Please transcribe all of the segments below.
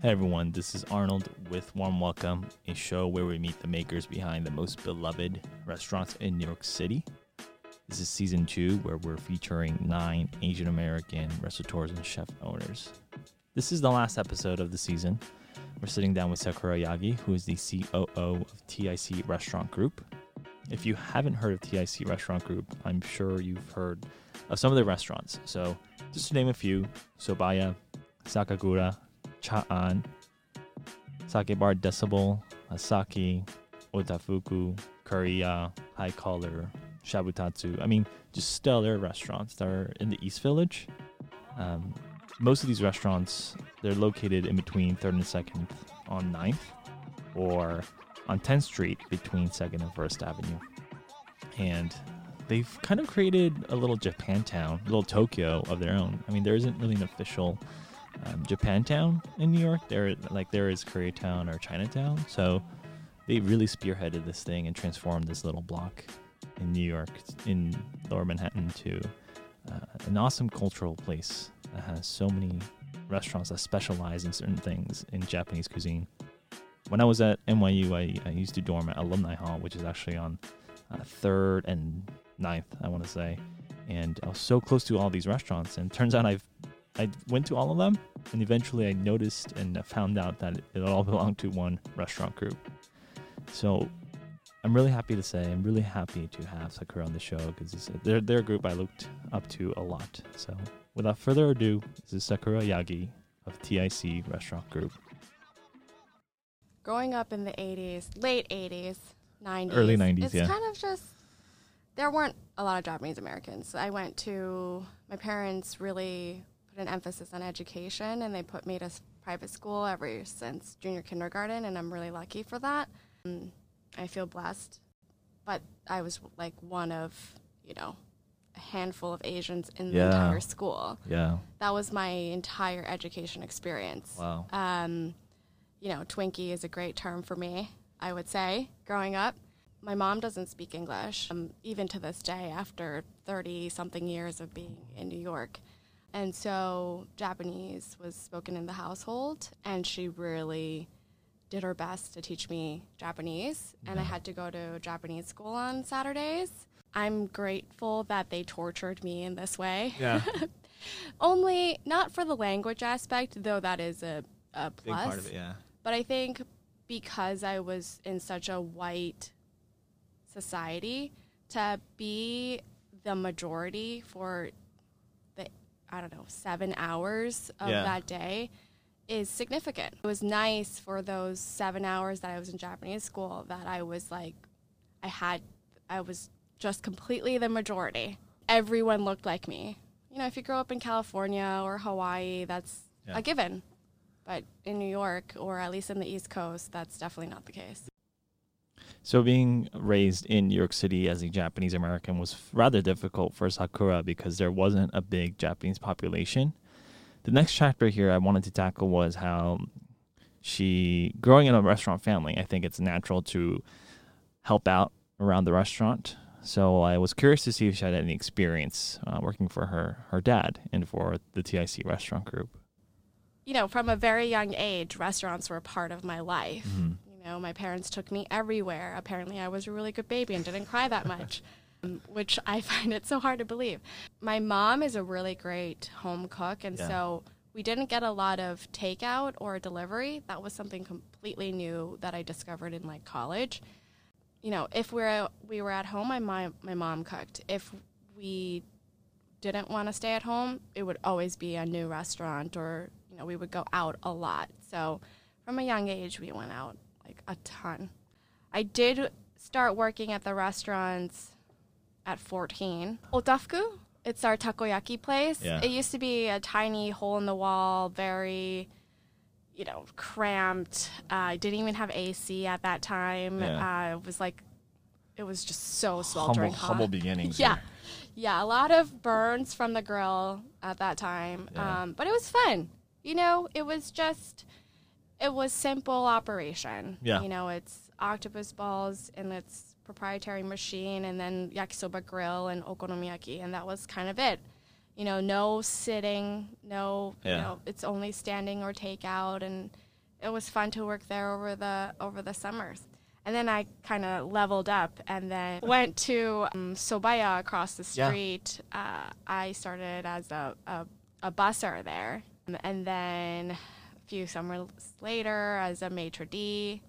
Hey everyone, this is Arnold with Warm Welcome, a show where we meet the makers behind the most beloved restaurants in New York City. This is season two, where we're featuring nine Asian American restaurateurs and chef owners. This is the last episode of the season. We're sitting down with Sakura Yagi, who is the COO of TIC Restaurant Group. If you haven't heard of TIC Restaurant Group, I'm sure you've heard of some of their restaurants. So, just to name a few Sobaya, Sakagura, Cha'an, Sake Bar Decibel, Hasaki, Otafuku, Curry-Ya, High Collar, Shabutatsu. I mean, just stellar restaurants that are in the East Village. Um, most of these restaurants, they're located in between 3rd and 2nd on 9th or on 10th Street between 2nd and 1st Avenue. And they've kind of created a little Japantown, a little Tokyo of their own. I mean, there isn't really an official um, Japantown in New York. There, like there is Koreatown or Chinatown. So they really spearheaded this thing and transformed this little block in New York, in Lower Manhattan, to uh, an awesome cultural place that has so many restaurants that specialize in certain things in Japanese cuisine. When I was at NYU, I, I used to dorm at Alumni Hall, which is actually on uh, third and ninth, I want to say. And I was so close to all these restaurants, and turns out I've I went to all of them, and eventually I noticed and found out that it all belonged to one restaurant group. So I'm really happy to say I'm really happy to have Sakura on the show because they're they're a group I looked up to a lot. So without further ado, this is Sakura Yagi of TIC Restaurant Group. Growing up in the 80s, late 80s, 90s, Early 90s, it's yeah. kind of just there weren't a lot of Japanese Americans. I went to my parents really put an emphasis on education, and they put me to private school ever since junior kindergarten, and I'm really lucky for that. Um, I feel blessed, but I was like one of you know a handful of Asians in the entire school. Yeah. That was my entire education experience. Wow. Um, you know, Twinkie is a great term for me, I would say, growing up. My mom doesn't speak English, um, even to this day, after 30 something years of being in New York. And so Japanese was spoken in the household, and she really did her best to teach me Japanese. And I had to go to Japanese school on Saturdays. I'm grateful that they tortured me in this way. Yeah. Only not for the language aspect, though that is a, a Big plus. part of it. Yeah. But I think because I was in such a white society, to be the majority for I don't know, seven hours of Yeah. that day is significant. It was nice for those seven hours that I was in Japanese school that I was like, I had, I was just completely the majority. Everyone looked like me. You know, if you grow up in California or Hawaii, that's Yeah. a given. But in New York, or at least in the East Coast, that's definitely not the case. So being raised in New York City as a Japanese American was rather difficult for Sakura because there wasn't a big Japanese population. The next chapter here I wanted to tackle was how she growing in a restaurant family, I think it's natural to help out around the restaurant. So I was curious to see if she had any experience uh, working for her her dad and for the TIC restaurant group. You know, from a very young age, restaurants were a part of my life. Mm-hmm. Know, my parents took me everywhere. Apparently, I was a really good baby and didn't cry that much, um, which I find it so hard to believe. My mom is a really great home cook, and Yeah. so we didn't get a lot of takeout or delivery. That was something completely new that I discovered in like college. You know, if we're we were at home, my mom, my mom cooked. If we didn't want to stay at home, it would always be a new restaurant or, you know, we would go out a lot. So from a young age, we went out a ton. I did start working at the restaurants at 14. Otafuku, it's our takoyaki place. Yeah. It used to be a tiny hole in the wall, very, you know, cramped. Uh, I didn't even have AC at that time. Yeah. Uh, it was like, it was just so Humble, sweltering hot. humble beginnings. Yeah. here. Yeah, a lot of burns from the grill at that time. Yeah. Um, but it was fun. You know, it was just, it was simple operation. Yeah. You know, it's octopus balls and its proprietary machine and then yakisoba grill and okonomiyaki. And that was kind of it. You know, no sitting, no, Yeah. you know, it's only standing or takeout. And it was fun to work there over the over the summers. And then I kind of leveled up and then went to um, Sobaya across the Yeah. street. Uh, I started as a, a, a busser there. And then few summers later as a maitre d'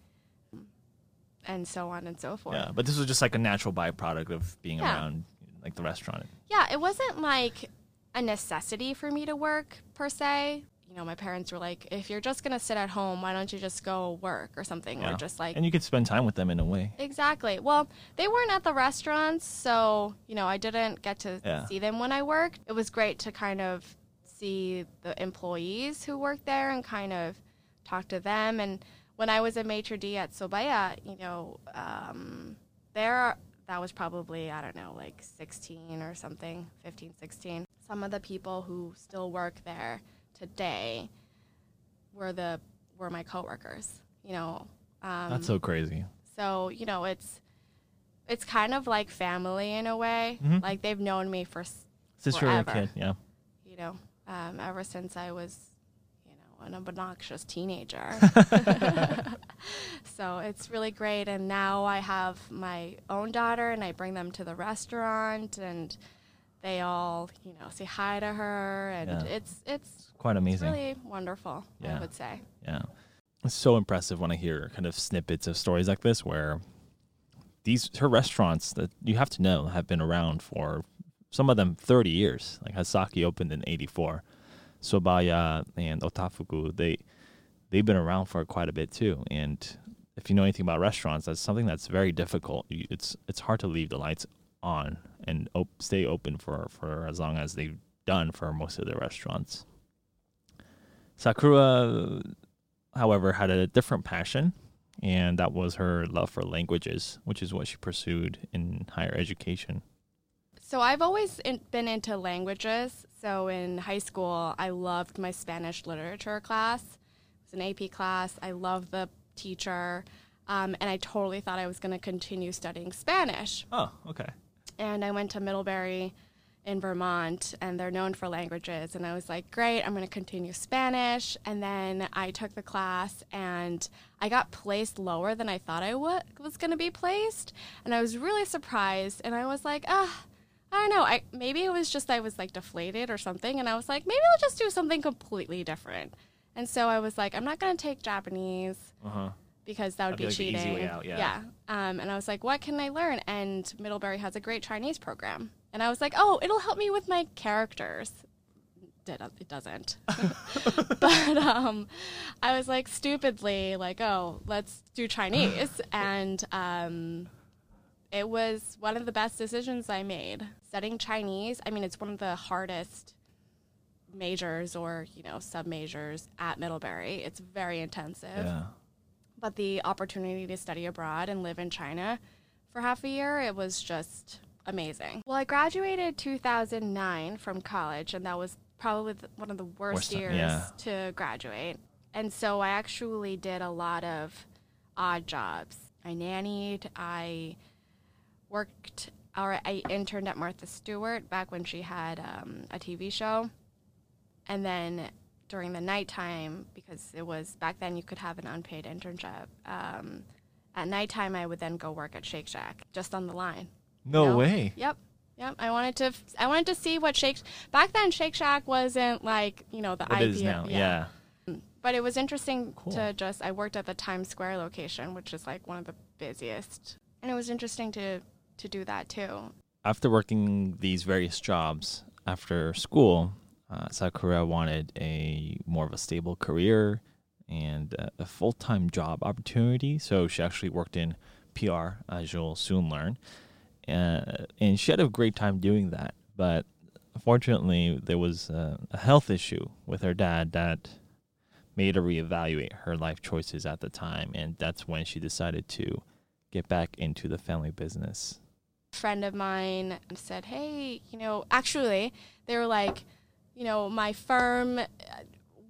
and so on and so forth. Yeah, but this was just like a natural byproduct of being Yeah. around like the restaurant. Yeah, it wasn't like a necessity for me to work per se. You know, my parents were like, if you're just going to sit at home, why don't you just go work or something? Yeah. Or just like, and you could spend time with them in a way. exactly. Well, they weren't at the restaurants, so, you know, I didn't get to Yeah. see them when I worked. It was great to kind of see the employees who work there and kind of talk to them. And when I was a maitre d' at Sobaya, you know, um, there, that was probably, I don't know, like 16 or something, 15, 16. Some of the people who still work there today were the were my coworkers. You know, um, That's so crazy. so you know it's it's kind of like family in a way. Mhm. Like they've known me for Since you were a forever. kid, yeah. you know um, ever since I was you know an obnoxious teenager. so it's really great, and now I have my own daughter, and I bring them to the restaurant, and they all you know say hi to her, and Yeah. it's it's Quite it's amazing. really wonderful. Yeah. I would say. Yeah. It's so impressive when I hear kind of snippets of stories like this where these her restaurants that you have to know have been around for some of them 30 years. Like Hasaki opened in 84. Sobaya and Otafuku, they they've been around for quite a bit too. And if you know anything about restaurants, that's something that's very difficult. It's it's hard to leave the lights on and op- stay open for for as long as they've done for most of the restaurants. Sakura however, had a different passion, and that was her love for languages, which is what she pursued in higher education. So I've always in, been into languages. So in high school, I loved my Spanish literature class. It was an AP class. I loved the teacher, um, and I totally thought I was going to continue studying Spanish. Oh, okay. And I went to Middlebury in Vermont, and they're known for languages. And I was like, great, I'm going to continue Spanish. And then I took the class, and I got placed lower than I thought I was going to be placed. And I was really surprised. And I was like, ah, I don't know. I maybe it was just I was like deflated or something. And I was like, maybe I'll just do something completely different. And so I was like, I'm not going to take Japanese Uh huh. because that would be, be, like, cheating. easy way out, yeah. Um, and I was like, what can I learn? And Middlebury has a great Chinese program. And I was like, oh, it'll help me with my characters. Did it doesn't. but um, I was like stupidly like, oh, let's do Chinese. and um, it was one of the best decisions I made. Studying Chinese, I mean, it's one of the hardest majors or you know sub majors at Middlebury. It's very intensive Yeah. but the opportunity to study abroad and live in China for half a year, it was just amazing. Well, I graduated 2009 from college, and that was probably the, one of the worst, Worst years yeah. to graduate. And so I actually did a lot of odd jobs. I nannied, I worked, or I interned at Martha Stewart back when she had um, a TV show. And then during the nighttime, because it was back then you could have an unpaid internship. Um, at nighttime, I would then go work at Shake Shack, just on the line. No way. Yep, yep. I wanted to, I wanted to see what Shake. Back then, Shake Shack wasn't like you know the IPO. is now? Yeah. But it was interesting Cool. to just. I worked at the Times Square location, which is like one of the busiest, and it was interesting to to do that too. After working these various jobs after school, uh, Sakura wanted a more of a stable career and uh, a full time job opportunity. So she actually worked in PR, as you'll soon learn. Uh, and she had a great time doing that. But fortunately, there was a, a health issue with her dad that made her reevaluate her life choices at the time. And that's when she decided to get back into the family business. Friend of mine said, "Hey, you know, actually, they were like, you know, my firm uh,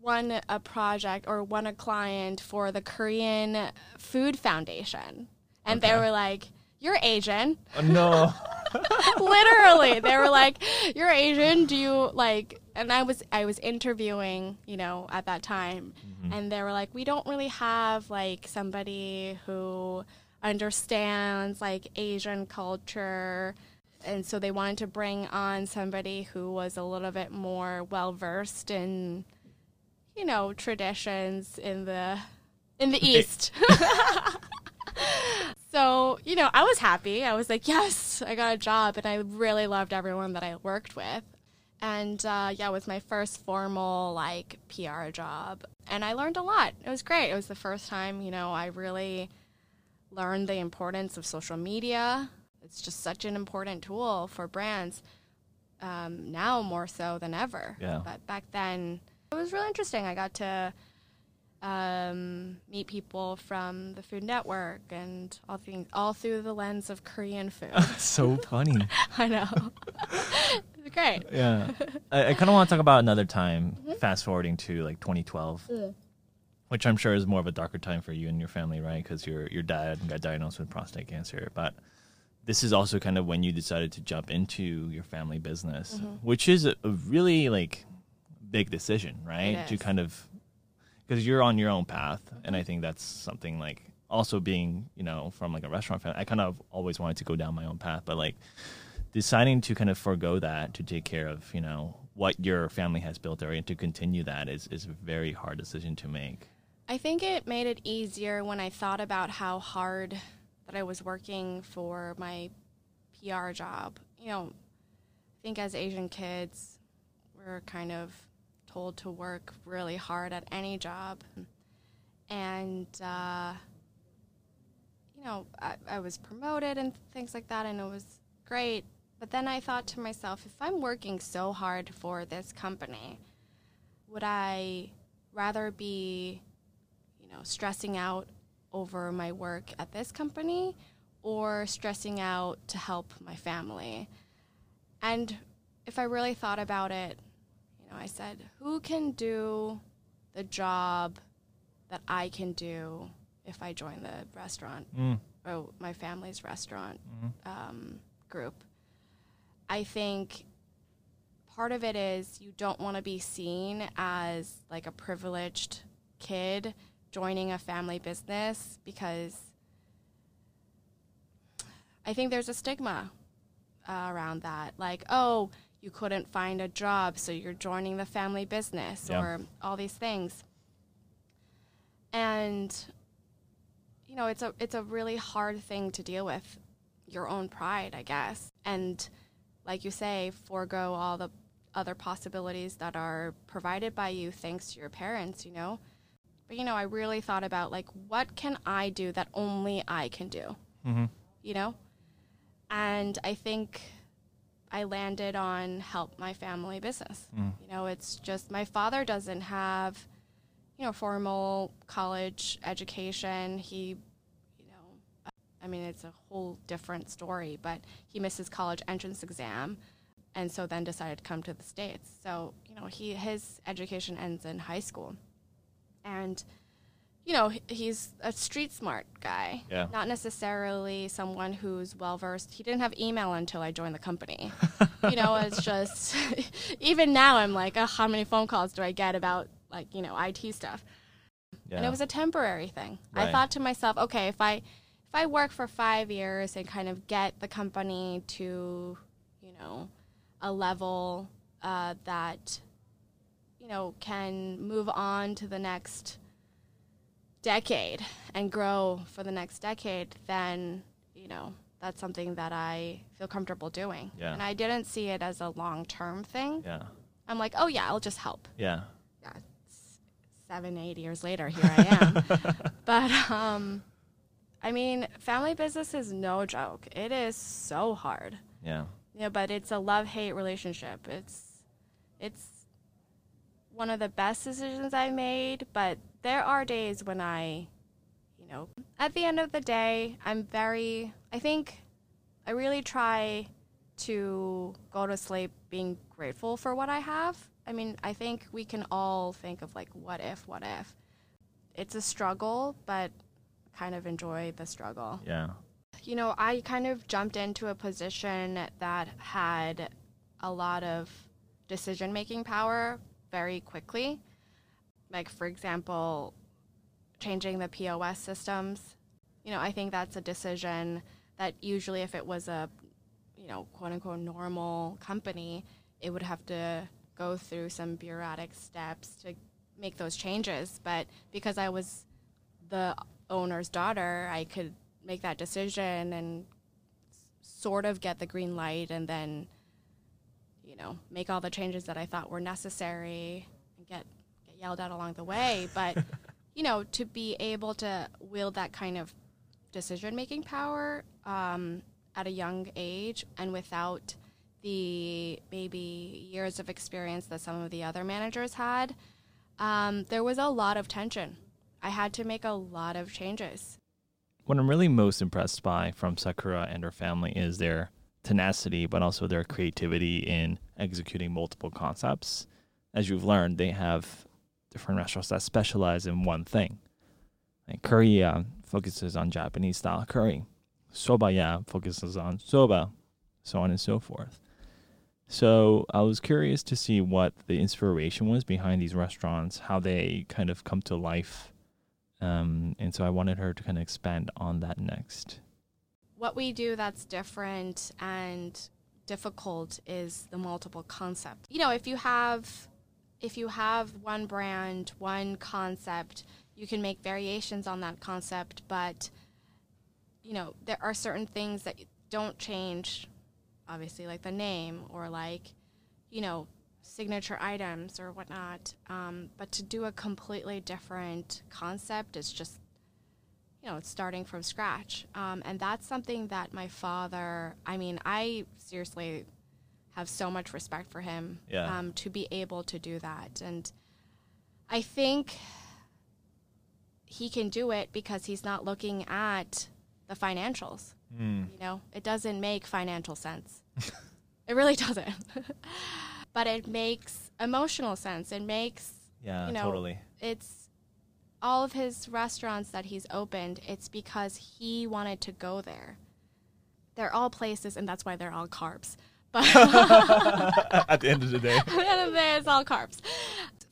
won a project or won a client for the Korean Food Foundation." And they were like, "You're Asian." Oh, no. Literally, they were like, "You're Asian. Do you like and I was I was interviewing, you know, at that time, Mm-hmm. and they were like, we don't really have like somebody who understands like Asian culture. And so they wanted to bring on somebody who was a little bit more well versed in, you know, traditions in the in the East. so, you know, I was happy. I was like, yes, I got a job. And I really loved everyone that I worked with. And uh, yeah, it was my first formal like PR job. And I learned a lot. It was great. It was the first time, you know, I really learned the importance of social media. It's just such an important tool for brands um, now more so than ever. Yeah. But back then, it was really interesting. I got to um, meet people from the Food Network and all things, all through the lens of Korean food. so funny. I know. great. Yeah. I, I kind of want to talk about another time, Mm-hmm. fast forwarding to like 2012, which I'm sure is more of a darker time for you and your family, right? Because your your dad got diagnosed with prostate cancer, but this is also kind of when you decided to jump into your family business, Mm-hmm. which is a, a really like big decision, right? To kind of because you're on your own path, and I think that's something like also being you know from like a restaurant family. I kind of always wanted to go down my own path, but like deciding to kind of forego that to take care of you know what your family has built there and to continue that is is a very hard decision to make. I think it made it easier when I thought about how hard that I was working for my PR job. You know, I think as Asian kids, we're kind of told to work really hard at any job. And, uh, you know, I, I was promoted and things like that, and it was great. But then I thought to myself, if I'm working so hard for this company, would I rather be you know, stressing out over my work at this company or stressing out to help my family. And if I really thought about it, you know, I said, who can do the job that I can do if I join the restaurant Mm. or my family's restaurant um, group? I think part of it is you don't want to be seen as like a privileged kid joining a family business because I think there's a stigma uh, around that. Like, oh, you couldn't find a job, so you're joining the family business, Yeah. or all these things. And you know, it's a it's a really hard thing to deal with, your own pride, I guess, and like you say, forego all the other possibilities that are provided by you thanks to your parents. You know, but you know, I really thought about like, what can I do that only I can do? Mm-hmm. You know, and I think I landed on help my family business. Mm. You know, it's just my father doesn't have, you know, formal college education. He, you know, I mean, it's a whole different story, but he missed his college entrance exam and so then decided to come to the States. So, you know, he his education ends in high school. And you know, he's a street smart guy. Yeah. Not necessarily someone who's well versed. He didn't have email until I joined the company. you know, it's just even now I'm like, oh, how many phone calls do I get about like, you know, IT stuff? Yeah. and it was a temporary thing. I thought to myself, okay, if I if I work for five years and kind of get the company to, you know, a level uh, that, know, can move on to the next decade and grow for the next decade, then you know that's something that I feel comfortable doing. Yeah. And I didn't see it as a long term thing. yeah. I'm like, oh yeah, I'll just help Yeah. yeah, seven, eight years later, here I am. but um, I mean, family business is no joke. It is so hard. Yeah. You know, but it's a love hate relationship. It's it's one of the best decisions I made, but there are days when I, you know, at the end of the day, I'm very I think I really try to go to sleep being grateful for what I have. I mean, I think we can all think of like what if, what if. It's a struggle, but kind of enjoy the struggle Yeah. you know, I kind of jumped into a position that had a lot of decision making power very quickly. Like, for example, changing the POS systems. You know, I think that's a decision that usually, if it was a, you know, quote unquote normal company, it would have to go through some bureaucratic steps to make those changes. But because I was the owner's daughter, I could make that decision and sort of get the green light and then you know make all the changes that I thought were necessary and get get yelled at along the way. But you know to be able to wield that kind of decision making power um, at a young age and without the maybe years of experience that some of the other managers had um, there was a lot of tension. I had to make a lot of changes. What I'm really most impressed by from Sakura and her family is their tenacity, but also their creativity in executing multiple concepts. As you've learned, they have different restaurants that specialize in one thing. Like curry uh, focuses on Japanese style curry. Sobaya focuses on soba, so on and so forth. So I was curious to see what the inspiration was behind these restaurants, how they kind of come to life um, and so I wanted her to kind of expand on that next. What we do that's different and difficult is the multiple concept. You know, if you have if you have one brand, one concept, you can make variations on that concept, but you know, there are certain things that don't change obviously like the name or like you know signature items or whatnot. Um, but to do a completely different concept is just, you know, starting from scratch. Um, and that's something that my father, I mean, I seriously have so much respect for him yeah. um, to be able to do that. And I think he can do it because he's not looking at the financials. Mm. You know, it doesn't make financial sense. it really doesn't. but it makes emotional sense. It makes yeah, you know, totally. It's all of his restaurants that he's opened. It's because he wanted to go there. They're all places, and that's why they're all carbs. But at the end of the day, at the end of the day, it's all carbs.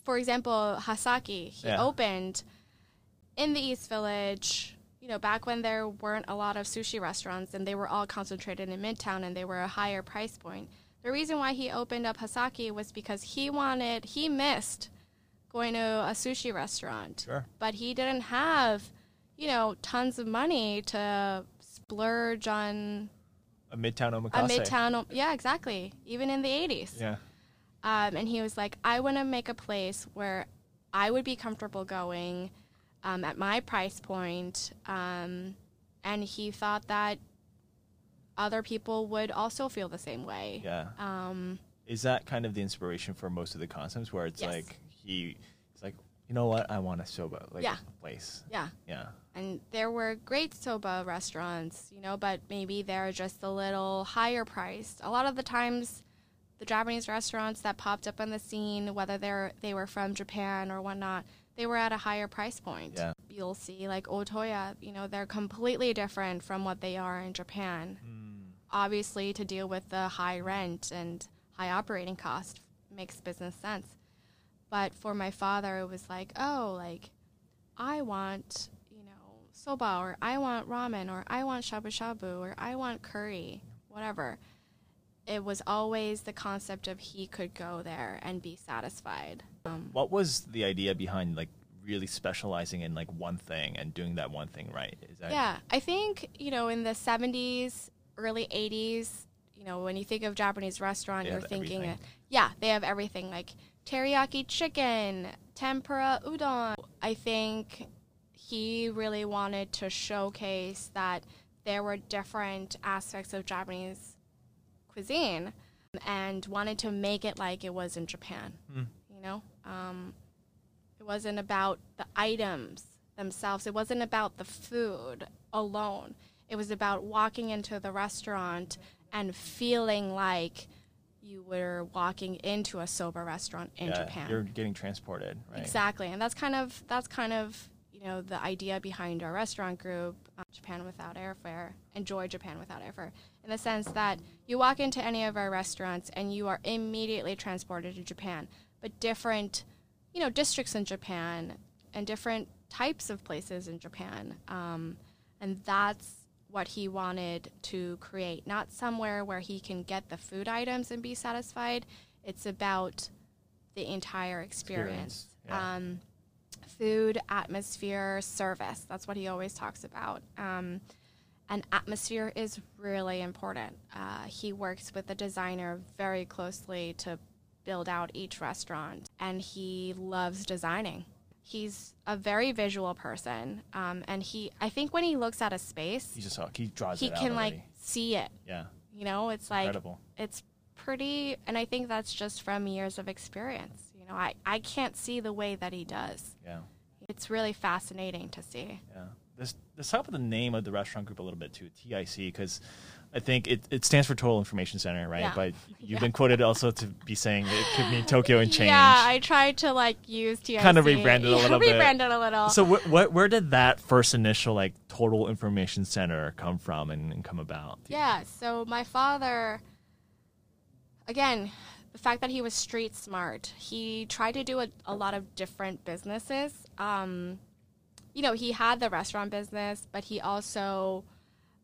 For example, Hasaki, he Yeah. opened in the East Village. You know, back when there weren't a lot of sushi restaurants, and they were all concentrated in Midtown, and they were a higher price point. The reason why he opened up Hasaki was because he wanted, he missed going to a sushi restaurant. Sure. But he didn't have, you know, tons of money to splurge on a midtown omakase. a midtown. Yeah, exactly. Even in the 80s. Yeah. Um, and he was like, I want to make a place where I would be comfortable going um, at my price point. Um, and he thought that other people would also feel the same way. Yeah. Um, Is that kind of the inspiration for most of the concepts where it's Yes. like he it's like, you know what, I want a soba, like Yeah. a place. yeah. Yeah. And there were great soba restaurants, you know, but maybe they're just a little higher priced. A lot of the times, the Japanese restaurants that popped up on the scene, whether they're they were from Japan or whatnot, they were at a higher price point. Yeah. You'll see like Otoya, you know, they're completely different from what they are in Japan. Hmm. Obviously, to deal with the high rent and high operating cost makes business sense. But for my father, it was like, oh, like I want, you know, soba or I want ramen or I want shabu shabu or I want curry, whatever. It was always the concept of he could go there and be satisfied. Um, What was the idea behind like really specializing in like one thing and doing that one thing right? Is that yeah, I think, you know, in the 70s, early 80s, you know, when you think of Japanese restaurant, They you're thinking, everything. yeah, they have everything like teriyaki chicken, tempura udon. I think he really wanted to showcase that there were different aspects of Japanese cuisine and wanted to make it like it was in Japan. Hmm. You know, um, it wasn't about the items themselves. It wasn't about the food alone. It was about walking into the restaurant and feeling like you were walking into a soba restaurant in yeah, Japan. You're getting transported, right? Exactly, and that's kind of that's kind of you know, the idea behind our restaurant group, uh, Japan Without Airfare, Enjoy Japan Without Airfare, in the sense that you walk into any of our restaurants and you are immediately transported to Japan, but different, you know, districts in Japan and different types of places in Japan. Um, and that's what he wanted to create, not somewhere where he can get the food items and be satisfied. It's about the entire experience. Experience, yeah. Um, food, atmosphere, service. That's what he always talks about. Um, and atmosphere is really important. Uh, he works with the designer very closely to build out each restaurant, and he loves designing. He's a very visual person, um, and he. I think when he looks at a space, He just he draws he it out can like see it. yeah, You know, it's like incredible. it's pretty, and I think that's just from years of experience. You know, I I can't see the way that he does. Yeah, It's really fascinating to see. yeah. Let's let's talk about the name of the restaurant group a little bit too, TIC, because I think it, it stands for Total Information Center, right? Yeah. But you've Yeah. been quoted also to be saying it could mean Tokyo and change. Yeah, I tried to like use TIC. Kind of rebranded a little bit. rebranded a little. so wh- wh- where did that first initial like Total Information Center come from and, and come about? Yeah, so my father, again, the fact that he was street smart, he tried to do a, a lot of different businesses. Um, you know, he had the restaurant business, but he also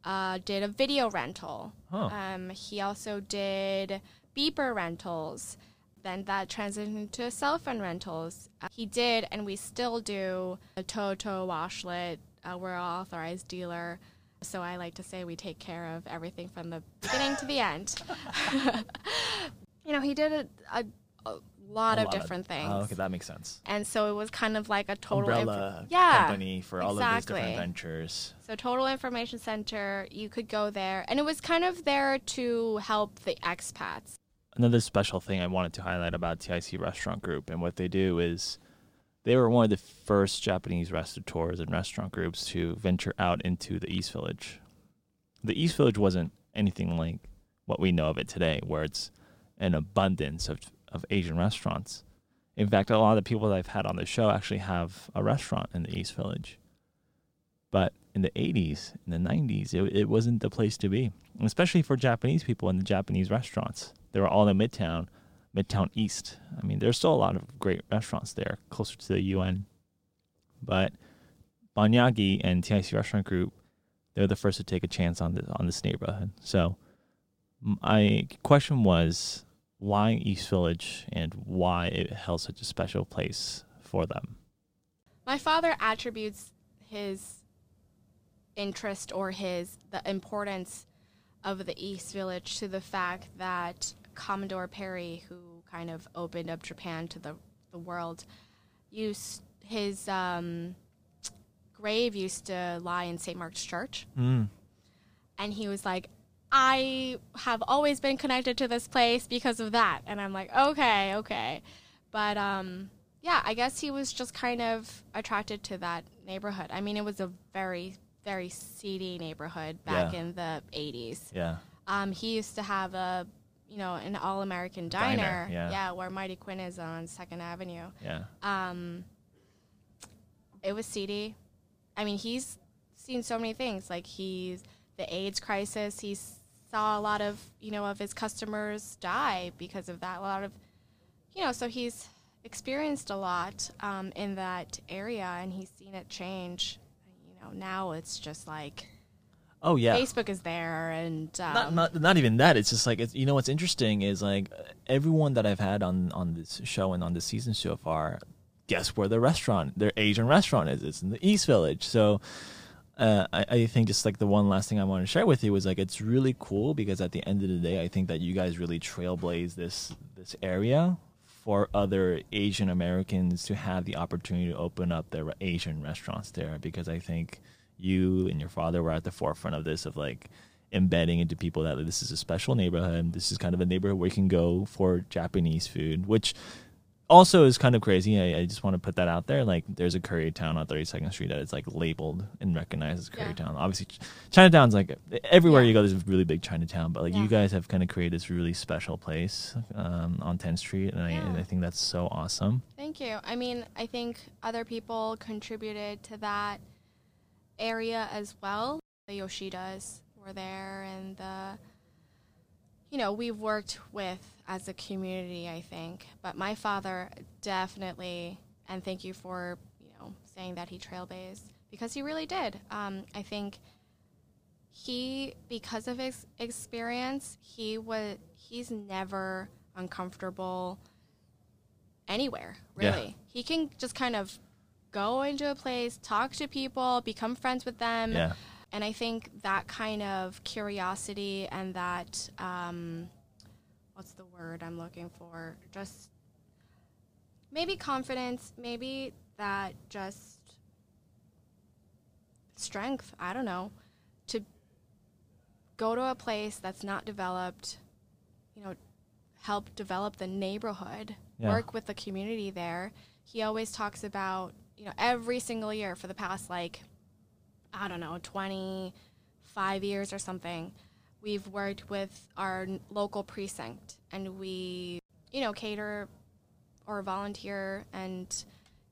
uh, did a video rental. Huh. Um, he also did beeper rentals. Then that transitioned to cell phone rentals. Uh, he did, and we still do, a Toto washlet. Uh, we're an authorized dealer. So I like to say we take care of everything from the beginning to the end. you know, he did a, a, a lot A of lot different oh, things. Oh, okay, that makes sense. And so it was kind of like a total inf- Umbrella yeah, company for all of these different ventures. So Total Information Center, you could go there, and it was kind of there to help the expats. another special thing I wanted to highlight about TIC Restaurant Group and what they do is they were one of the first Japanese restaurateurs and restaurant groups to venture out into the East Village. The East Village wasn't anything like what we know of it today, where it's an abundance of, of Asian restaurants. In fact, a lot of the people that I've had on the show actually have a restaurant in the East Village. But in the 80s, in the 90s, it, it wasn't the place to be, especially for Japanese people in the Japanese restaurants. They were all in Midtown, Midtown East. I mean, there's still a lot of great restaurants there, closer to the UN. But Bon Yagi and TIC Restaurant Group, they're the first to take a chance on this on this neighborhood. So, my question was, why East Village and why it held such a special place for them? My father attributes his interest or his the importance of the East Village to the fact that Commodore Perry, who kind of opened up Japan to the the world, used his um, grave used to lie in St. Mark's Church, Mm. and he was like. I have always been connected to this place because of that. And I'm like, okay, okay. But um, yeah, I guess he was just kind of attracted to that neighborhood. I mean, it was a very, very seedy neighborhood back Yeah. in the 80s. Yeah. Um, he used to have a, you know, an all American Diner, diner. yeah. where Mighty Quinn is on Second Avenue. Yeah. Um, it was seedy. I mean, he's seen so many things. Like he's the AIDS crisis. He saw a lot of you know of his customers die because of that. A lot of you know, so he's experienced a lot um, in that area, and he's seen it change. You know, now it's just like Oh yeah. Facebook is there, and um, not, not not even that. It's just like it's, you know what's interesting is like everyone that I've had on on this show and on this season so far, guess where the restaurant, their Asian restaurant is? It's in the East Village. So. Uh, I, I think just like the one last thing I want to share with you was like it's really cool because at the end of the day I think that you guys really trailblaze this this area for other Asian Americans to have the opportunity to open up their Asian restaurants there because I think you and your father were at the forefront of this of like embedding into people that this is a special neighborhood. This is kind of a neighborhood where you can go for Japanese food, which also is kind of crazy. I, I just want to put that out there. Like, there's a Koreatown on 32nd Street that is like labeled and recognized as Yeah. Koreatown. Obviously, Ch- Chinatown's like everywhere Yeah. you go. There's a really big Chinatown, but like you guys have kind of created this really special place um, on 10th Street, and I, Yeah. I think that's so awesome. Thank you. I mean, I think other people contributed to that area as well. The Yoshidas were there, and the, you know, we've worked with as a community, I think. But my father definitely, and thank you for, you know, saying that he trailblazed because he really did. Um, I think he, because of his experience, he was, he's never uncomfortable anywhere Yeah. really he can just kind of go into a place talk to people become friends with them Yeah, and i think that kind of curiosity and that um, what's the word i'm looking for just maybe confidence maybe that just strength i don't know to go to a place that's not developed you know help develop the neighborhood Yeah. work with the community there he always talks about you know every single year for the past like i don't know 25 years or something we've worked with our local precinct and we you know cater or volunteer and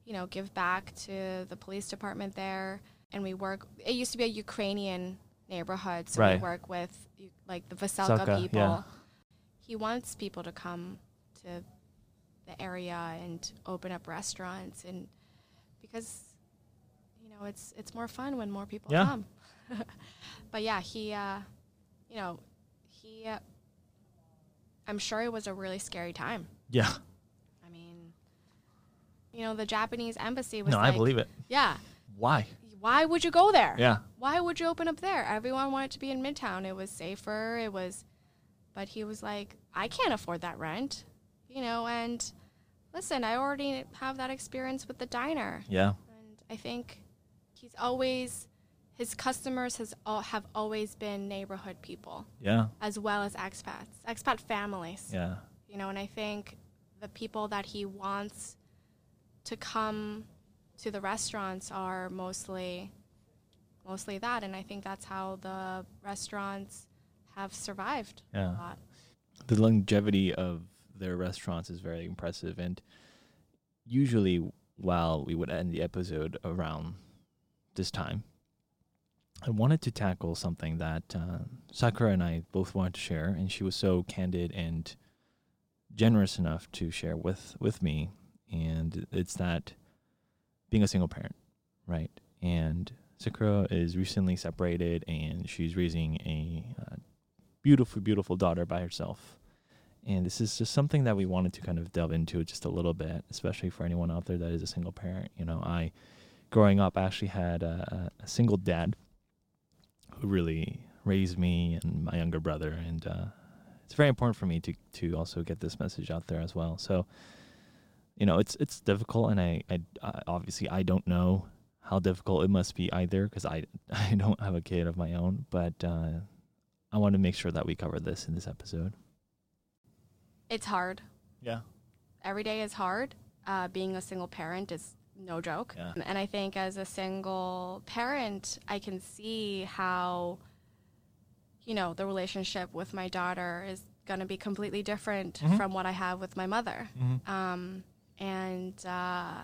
you know give back to the police department there and we work it used to be a ukrainian neighborhood so Right. we work with like the Veselka Veselka, people yeah. he wants people to come to the area and open up restaurants and because know it's it's more fun when more people Yeah. come but yeah he uh you know he uh, i'm sure it was a really scary time yeah. i mean you know the japanese embassy was No, like I believe it. yeah Why? why would you go there Yeah, why would you open up there? Everyone wanted to be in Midtown. It was safer. It was, but he was like, I can't afford that rent, you know. And listen, I already have that experience with the diner, yeah, and I think he's always his customers has all, have always been neighborhood people. Yeah, as well as expats, expat families. Yeah. you know and i think the people that he wants to come to the restaurants are mostly mostly that. And i think that's how the restaurants have survived Yeah. a lot. The longevity of their restaurants is very impressive. And usually while we would end the episode around this time. I wanted to tackle something that uh, sakura and i both wanted to share and she was so candid and generous enough to share with with me and it's that being a single parent right? And sakura is recently separated and she's raising a uh, beautiful beautiful daughter by herself. And this is just something that we wanted to kind of delve into just a little bit, especially for anyone out there that is a single parent. You know, I, growing up, I actually had a, a single dad who really raised me and my younger brother, and uh, it's very important for me to to also get this message out there as well. So, you know, it's it's difficult, and I, I, I obviously I don't know how difficult it must be either because I I don't have a kid of my own, but uh, I want to make sure that we cover this in this episode. it's hard Yeah. every day is hard uh, being a single parent is no joke Yeah. and i think as a single parent i can see how you know the relationship with my daughter is going to be completely different Mhm. from what i have with my mother Mm-hmm. um, and uh,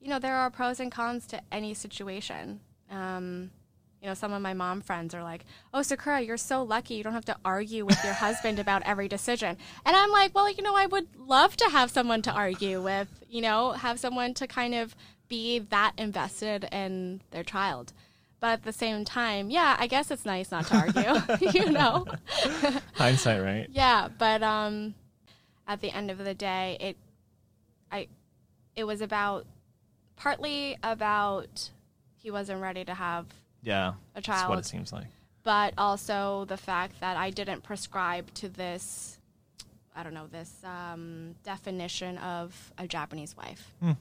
you know there are pros and cons to any situation um, you know some of my mom friends are like oh sakura you're so lucky. You don't have to argue with your husband about every decision. And i'm like well you know i would love to have someone to argue with you know have someone to kind of be that invested in their child. But at the same time yeah i guess it's nice not to argue you know? Hindsight, right? yeah, but um, at the end of the day, it, I, it was about, partly about he wasn't ready to have Yeah. a That's what it seems like. but also the fact that I didn't prescribe to this, I don't know, this um, definition of a Japanese wife. Hmm.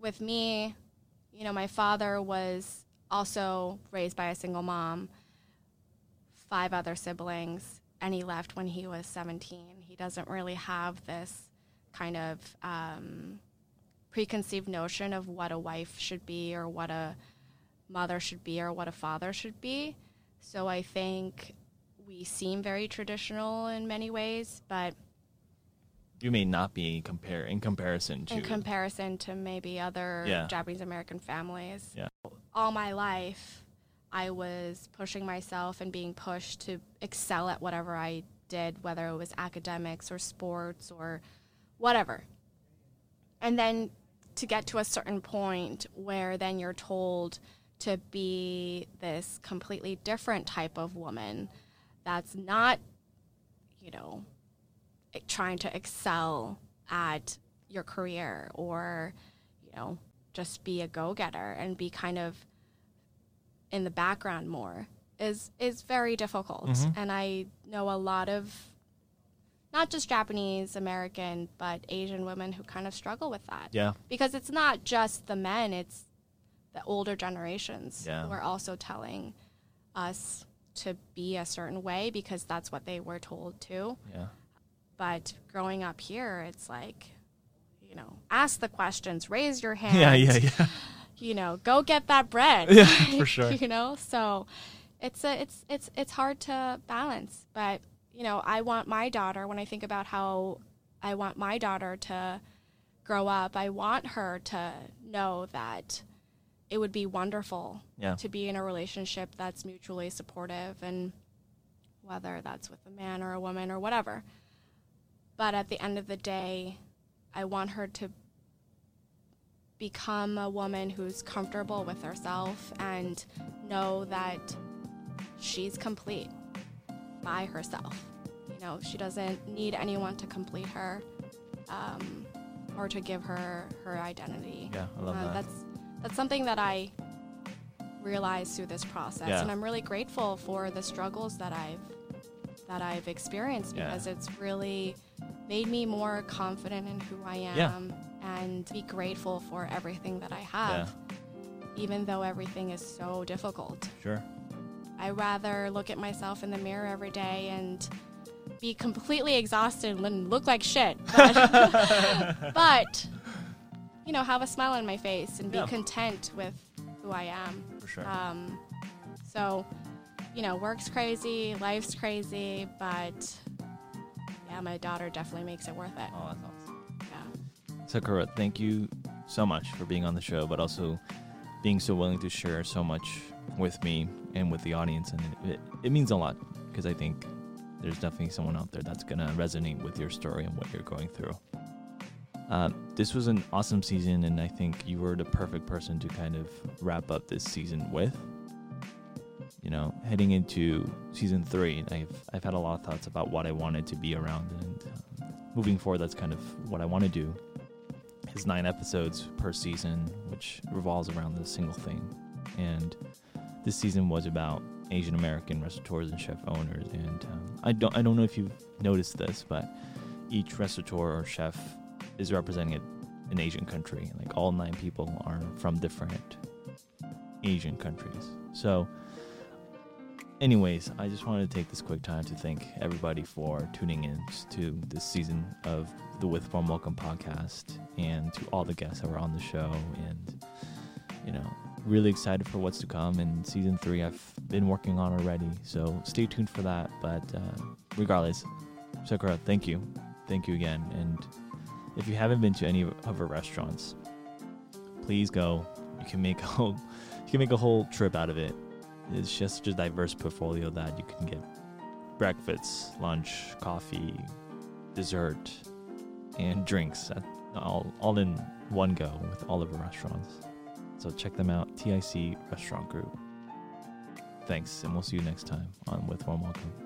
With me, you know, my father was also raised by a single mom, five other siblings, and he left when he was 17. He doesn't really have this kind of um, preconceived notion of what a wife should be or what a mother should be or what a father should be. So I think we seem very traditional in many ways, but You may not be compare in comparison to in comparison to maybe other Yeah. Japanese American families. Yeah. All my life, I was pushing myself and being pushed to excel at whatever I did, whether it was academics or sports or whatever. And then to get to a certain point where then you're told to be this completely different type of woman that's not, you know, trying to excel at your career or, you know, just be a go-getter and be kind of in the background more is is very difficult. Mhm. And I know a lot of not just Japanese American but Asian women who kind of struggle with that yeah because it's not just the men it's the older generations Yeah. who are also telling us to be a certain way because that's what they were told to. Yeah. But growing up here it's like you know ask the questions raise your hand yeah yeah yeah. you know go get that bread. Yeah, for sure. you know? So it's a it's it's it's hard to balance. But you know i want my daughter when i think about how i want my daughter to grow up i want her to know that it would be wonderful yeah to be in a relationship that's mutually supportive and whether that's with a man or a woman or whatever. But at the end of the day, I want her to become a woman who's comfortable with herself and know that she's complete by herself. You know, she doesn't need anyone to complete her um, or to give her her identity. yeah I love Uh, that That's that's something that I realized through this process, Yeah. and I'm really grateful for the struggles that I've that I've experienced Yeah. because it's really made me more confident in who I am Yeah. and be grateful for everything that I have, even though everything is so difficult. sure I rather look at myself in the mirror every day and be completely exhausted and look like shit. But, but, you know, have a smile on my face and be Yeah. content with who I am. for sure Um, so, you know, work's crazy, life's crazy, but yeah, my daughter definitely makes it worth it. oh that's awesome Yeah. Sakura, thank you so much for being on the show, but also being so willing to share so much with me and with the audience. And it, it, it means a lot because I think there's definitely someone out there that's going to resonate with your story and what you're going through. Uh, this was an awesome season, and I think you were the perfect person to kind of wrap up this season with. You know, heading into season three, I've I've had a lot of thoughts about what I wanted to be around, and uh, moving forward, that's kind of what I want to do is nine episodes per season, which revolves around this single thing. And this season was about Asian American restaurateurs and chef owners. And um, I don't I don't know if you've noticed this, but each restaurateur or chef is representing a, an Asian country. Like all nine people are from different Asian countries. So. Anyways, I just wanted to take this quick time to thank everybody for tuning in to this season of the With Warm Welcome podcast and to all the guests that were on the show. And, you know, really excited for what's to come. And season three, I've been working on already. So stay tuned for that. But uh, regardless, Sakura, thank you. Thank you again. And if you haven't been to any of her restaurants, please go. You can make a whole, you can make a whole trip out of it. It's just such a diverse portfolio that you can get breakfast, lunch, coffee, dessert, and drinks at, all, all in one go with all of the restaurants. So check them out, TIC Restaurant Group. Thanks, and we'll see you next time on With Warm Welcome.